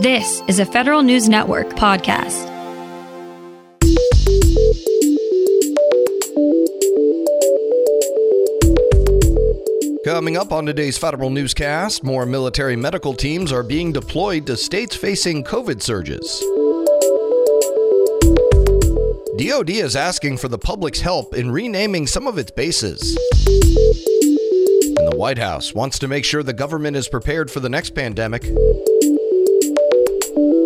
This is a Federal News Network podcast. Coming up on today's Federal Newscast, more military medical teams are being deployed to states facing COVID surges. DoD is asking for the public's help in renaming some of its bases. And the White House wants to make sure the government is prepared for the next pandemic.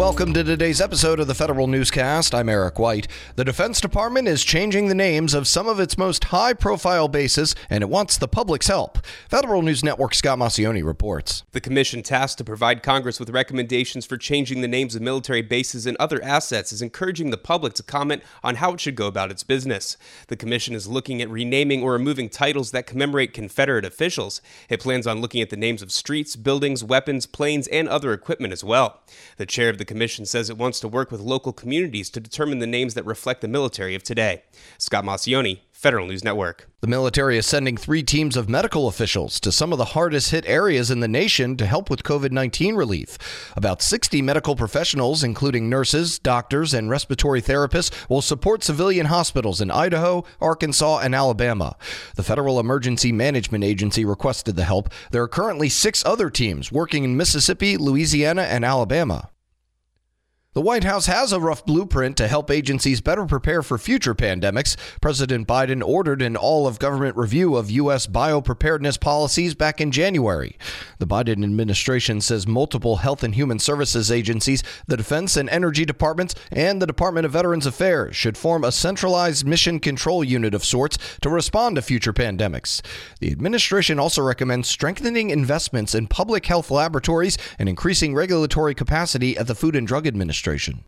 Welcome to today's episode of the Federal Newscast. I'm Eric White. The Defense Department is changing the names of some of its most high profile bases, and it wants the public's help. Federal News Network Scott Maucione reports. The commission tasked to provide Congress with recommendations for changing the names of military bases and other assets is encouraging the public to comment on how it should go about its business. The commission is looking at renaming or removing titles that commemorate Confederate officials. It plans on looking at the names of streets, buildings, weapons, planes, and other equipment as well. The chair of the commission says it wants to work with local communities to determine the names that reflect the military of today. Scott Maucione, Federal News Network. The military is sending three teams of medical officials to some of the hardest hit areas in the nation to help with COVID 19 relief. About 60 medical professionals, including nurses, doctors, and respiratory therapists, will support civilian hospitals in Idaho, Arkansas, and Alabama. The Federal Emergency Management Agency requested the help. There are currently six other teams working in Mississippi, Louisiana, and Alabama. The White House has a rough blueprint to help agencies better prepare for future pandemics. President Biden ordered an all of government review of U.S. biopreparedness policies back in January. The Biden administration says multiple health and human services agencies, the Defense and Energy Departments, and the Department of Veterans Affairs should form a centralized mission control unit of sorts to respond to future pandemics. The administration also recommends strengthening investments in public health laboratories and increasing regulatory capacity at the Food and Drug Administration administration.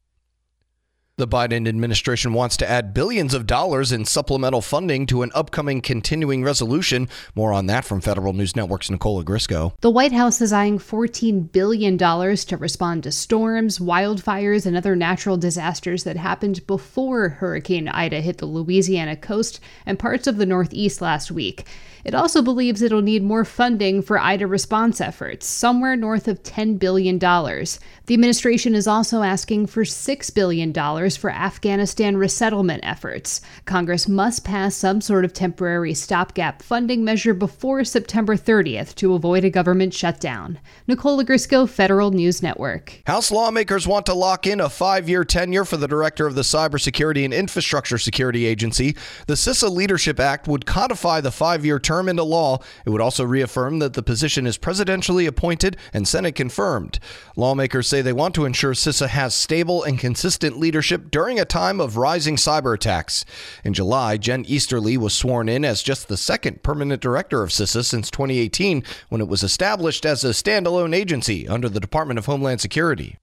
The Biden administration wants to add billions of dollars in supplemental funding to an upcoming continuing resolution. More on that from Federal News Network's Nicole Ogrysko. The White House is eyeing $14 billion to respond to storms, wildfires, and other natural disasters that happened before Hurricane Ida hit the Louisiana coast and parts of the Northeast last week. It also believes it'll need more funding for Ida response efforts, somewhere north of $10 billion. The administration is also asking for $6 billion for Afghanistan resettlement efforts. Congress must pass some sort of temporary stopgap funding measure before September 30th to avoid a government shutdown. Nicole Ogrysko, Federal News Network. House lawmakers want to lock in a five year tenure for the director of the Cybersecurity and Infrastructure Security Agency. The CISA Leadership Act would codify the five year term into law. It would also reaffirm that the position is presidentially appointed and Senate confirmed. Lawmakers say they want to ensure CISA has stable and consistent leadership during a time of rising cyber attacks. In July, Jen Easterly was sworn in as just the second permanent director of CISA since 2018 when it was established as a standalone agency under the Department of Homeland Security.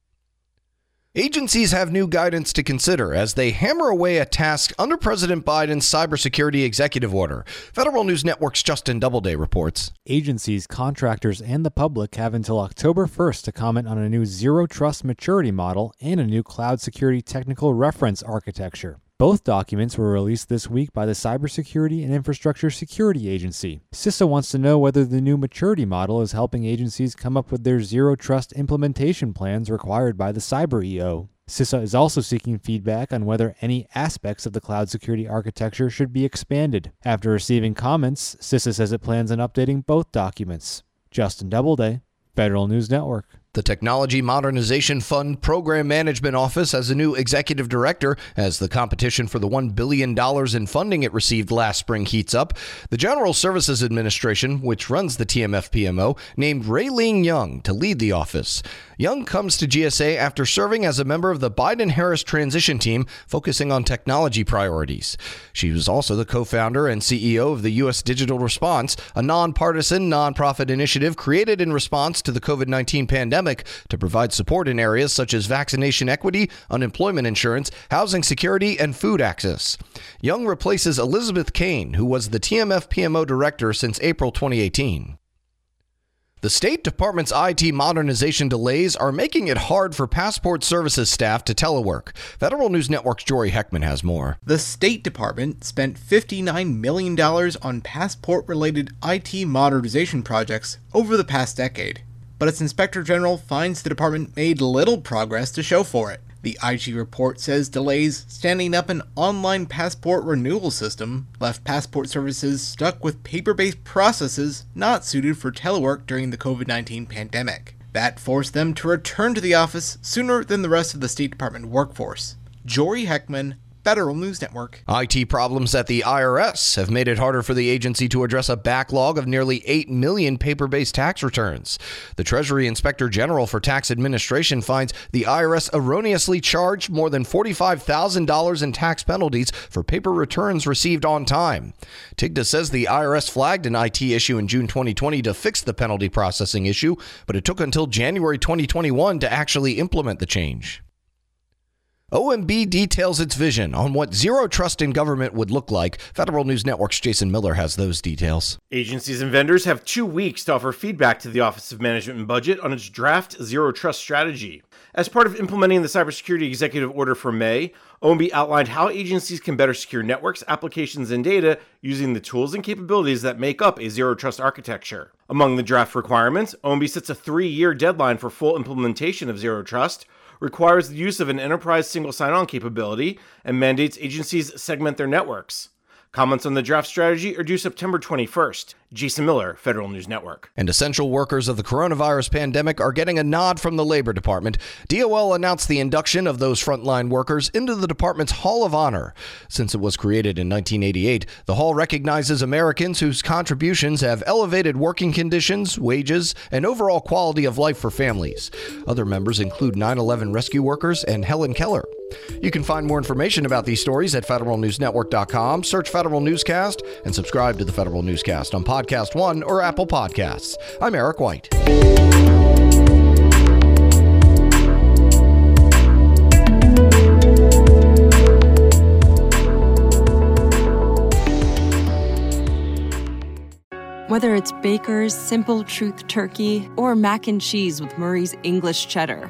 Agencies have new guidance to consider as they hammer away at tasks under President Biden's cybersecurity executive order. Federal News Network's Justin Doubleday reports. Agencies, contractors, and the public have until October 1st to comment on a new zero trust maturity model and a new cloud security technical reference architecture. Both documents were released this week by the Cybersecurity and Infrastructure Security Agency. CISA wants to know whether the new maturity model is helping agencies come up with their zero trust implementation plans required by the Cyber EO. CISA is also seeking feedback on whether any aspects of the cloud security architecture should be expanded. After receiving comments, CISA says it plans on updating both documents. Justin Doubleday, Federal News Network. The Technology Modernization Fund Program Management Office has a new executive director as the competition for the $1 billion in funding it received last spring heats up. The General Services Administration, which runs the TMF PMO, named Raylene Yung to lead the office. Yung comes to GSA after serving as a member of the Biden Harris transition team focusing on technology priorities. She was also the co founder and CEO of the U.S. Digital Response, a nonpartisan nonprofit initiative created in response to the COVID 19 pandemic to provide support in areas such as vaccination equity, unemployment insurance, housing security, and food access. Yung replaces Elizabeth Kane, who was the TMF PMO director since April 2018. The State Department's IT modernization delays are making it hard for passport services staff to telework. Federal News Network's Jory Heckman has more. The State Department spent $59 million on passport related IT modernization projects over the past decade, but its Inspector General finds the department made little progress to show for it. The IG report says delays standing up an online passport renewal system left passport services stuck with paper based processes not suited for telework during the COVID 19 pandemic. That forced them to return to the office sooner than the rest of the State Department workforce. Jory Heckman, Federal News Network. IT problems at the IRS have made it harder for the agency to address a backlog of nearly 8 million paper based tax returns. The Treasury Inspector General for Tax Administration finds the IRS erroneously charged more than $45,000 in tax penalties for paper returns received on time. TIGTA says the IRS flagged an IT issue in June 2020 to fix the penalty processing issue, but it took until January 2021 to actually implement the change. OMB details its vision on what zero trust in government would look like. Federal News Network's Jason Miller has those details. Agencies and vendors have two weeks to offer feedback to the Office of Management and Budget on its draft zero trust strategy. As part of implementing the cybersecurity executive order for May, OMB outlined how agencies can better secure networks, applications, and data using the tools and capabilities that make up a zero trust architecture. Among the draft requirements, OMB sets a three year deadline for full implementation of zero trust requires the use of an enterprise single sign on capability, and mandates agencies segment their networks. Comments on the draft strategy are due September 21st. Jason Miller, Federal News Network. And essential workers of the coronavirus pandemic are getting a nod from the Labor Department. DOL announced the induction of those frontline workers into the department's Hall of Honor. Since it was created in 1988, the hall recognizes Americans whose contributions have elevated working conditions, wages, and overall quality of life for families. Other members include 9 11 rescue workers and Helen Keller. You can find more information about these stories at federalnewsnetwork.com. Search Federal Newscast and subscribe to the Federal Newscast on Podcast One or Apple Podcasts. I'm Eric White. Whether it's Baker's Simple Truth Turkey or mac and cheese with Murray's English Cheddar